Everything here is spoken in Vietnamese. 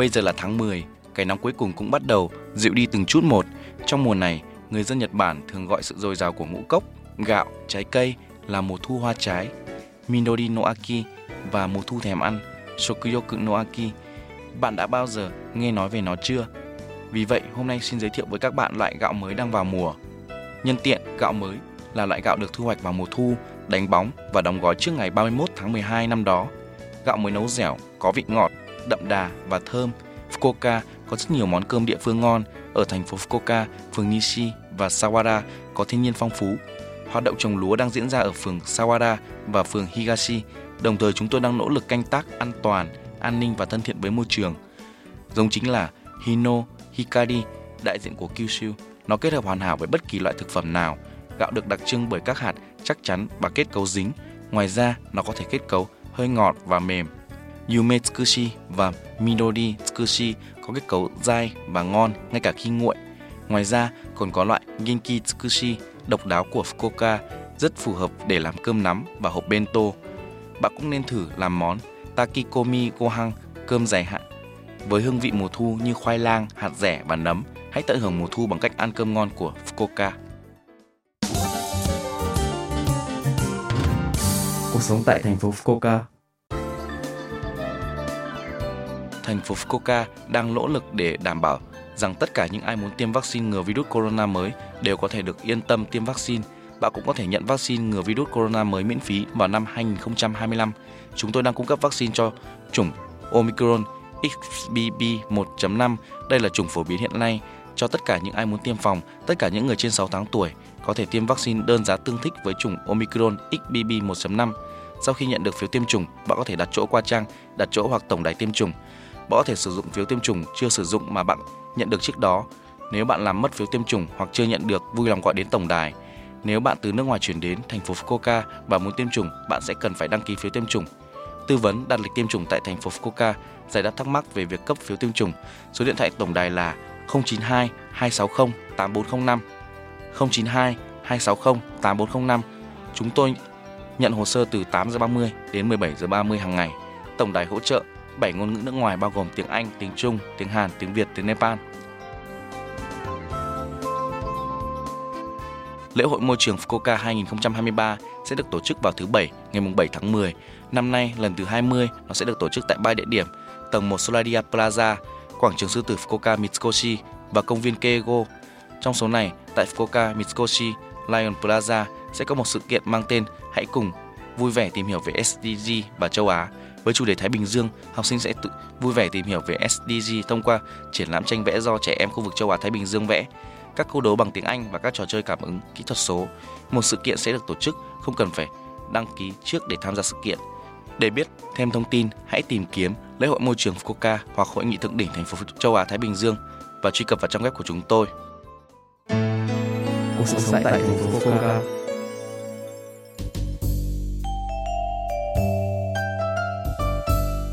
Bây giờ là tháng 10, cái nóng cuối cùng cũng bắt đầu dịu đi từng chút một. Trong mùa này, người dân Nhật Bản thường gọi sự dồi dào của ngũ cốc, gạo, trái cây là mùa thu hoa trái, Minori no Aki và mùa thu thèm ăn, Shokuyoku no Aki. Bạn đã bao giờ nghe nói về nó chưa? Vì vậy, hôm nay xin giới thiệu với các bạn loại gạo mới đang vào mùa. Nhân tiện, gạo mới là loại gạo được thu hoạch vào mùa thu, đánh bóng và đóng gói trước ngày 31 tháng 12 năm đó. Gạo mới nấu dẻo, có vị ngọt, đậm đà và thơm. Fukuoka có rất nhiều món cơm địa phương ngon. Ở thành phố Fukuoka, phường Nishi và Sawara có thiên nhiên phong phú. Hoạt động trồng lúa đang diễn ra ở phường Sawara và phường Higashi. Đồng thời chúng tôi đang nỗ lực canh tác an toàn, an ninh và thân thiện với môi trường. Giống chính là Hino Hikari, đại diện của Kyushu. Nó kết hợp hoàn hảo với bất kỳ loại thực phẩm nào. Gạo được đặc trưng bởi các hạt chắc chắn và kết cấu dính. Ngoài ra, nó có thể kết cấu hơi ngọt và mềm. Yume Tsukushi và Midori Tsukushi có kết cấu dai và ngon ngay cả khi nguội. Ngoài ra, còn có loại Genki Tsukushi độc đáo của Fukuoka rất phù hợp để làm cơm nắm và hộp bento. Bạn cũng nên thử làm món Takikomi Gohan cơm dài hạn với hương vị mùa thu như khoai lang, hạt rẻ và nấm. Hãy tận hưởng mùa thu bằng cách ăn cơm ngon của Fukuoka. Cuộc sống tại thành phố Fukuoka Thành phố Fukuoka đang nỗ lực để đảm bảo rằng tất cả những ai muốn tiêm vaccine ngừa virus corona mới đều có thể được yên tâm tiêm vaccine. Bạn cũng có thể nhận vaccine ngừa virus corona mới miễn phí vào năm 2025. Chúng tôi đang cung cấp vaccine cho chủng Omicron XBB 1.5. Đây là chủng phổ biến hiện nay cho tất cả những ai muốn tiêm phòng, tất cả những người trên 6 tháng tuổi có thể tiêm vaccine đơn giá tương thích với chủng Omicron XBB 1.5. Sau khi nhận được phiếu tiêm chủng, bạn có thể đặt chỗ qua trang, đặt chỗ hoặc tổng đài tiêm chủng. Bạn có thể sử dụng phiếu tiêm chủng chưa sử dụng mà bạn nhận được trước đó. Nếu bạn làm mất phiếu tiêm chủng hoặc chưa nhận được, vui lòng gọi đến tổng đài. Nếu bạn từ nước ngoài chuyển đến thành phố Fukuoka và muốn tiêm chủng, bạn sẽ cần phải đăng ký phiếu tiêm chủng. Tư vấn đặt lịch tiêm chủng tại thành phố Fukuoka, giải đáp thắc mắc về việc cấp phiếu tiêm chủng. Số điện thoại tổng đài là 092 260 8405 092 260 8405. Chúng tôi nhận hồ sơ từ 8 giờ 30 đến 17 giờ 30 hàng ngày. Tổng đài hỗ trợ 7 ngôn ngữ nước ngoài bao gồm tiếng Anh, tiếng Trung, tiếng Hàn, tiếng Việt, tiếng Nepal. Lễ hội môi trường Fukuoka 2023 sẽ được tổ chức vào thứ Bảy, ngày 7 tháng 10. Năm nay, lần thứ 20, nó sẽ được tổ chức tại ba địa điểm, tầng 1 Solaria Plaza, quảng trường sư tử Fukuoka Mitsukoshi và công viên Keigo. Trong số này, tại Fukuoka Mitsukoshi Lion Plaza sẽ có một sự kiện mang tên Hãy cùng vui vẻ tìm hiểu về SDG và châu Á. Với chủ đề Thái Bình Dương, học sinh sẽ tự vui vẻ tìm hiểu về SDG thông qua triển lãm tranh vẽ do trẻ em khu vực châu Á Thái Bình Dương vẽ, các câu đố bằng tiếng Anh và các trò chơi cảm ứng kỹ thuật số. Một sự kiện sẽ được tổ chức, không cần phải đăng ký trước để tham gia sự kiện. Để biết thêm thông tin, hãy tìm kiếm lễ hội môi trường Fukuoka hoặc hội nghị thượng đỉnh thành phố châu Á Thái Bình Dương và truy cập vào trang web của chúng tôi. Cuộc sống tại thành phố Fukuoka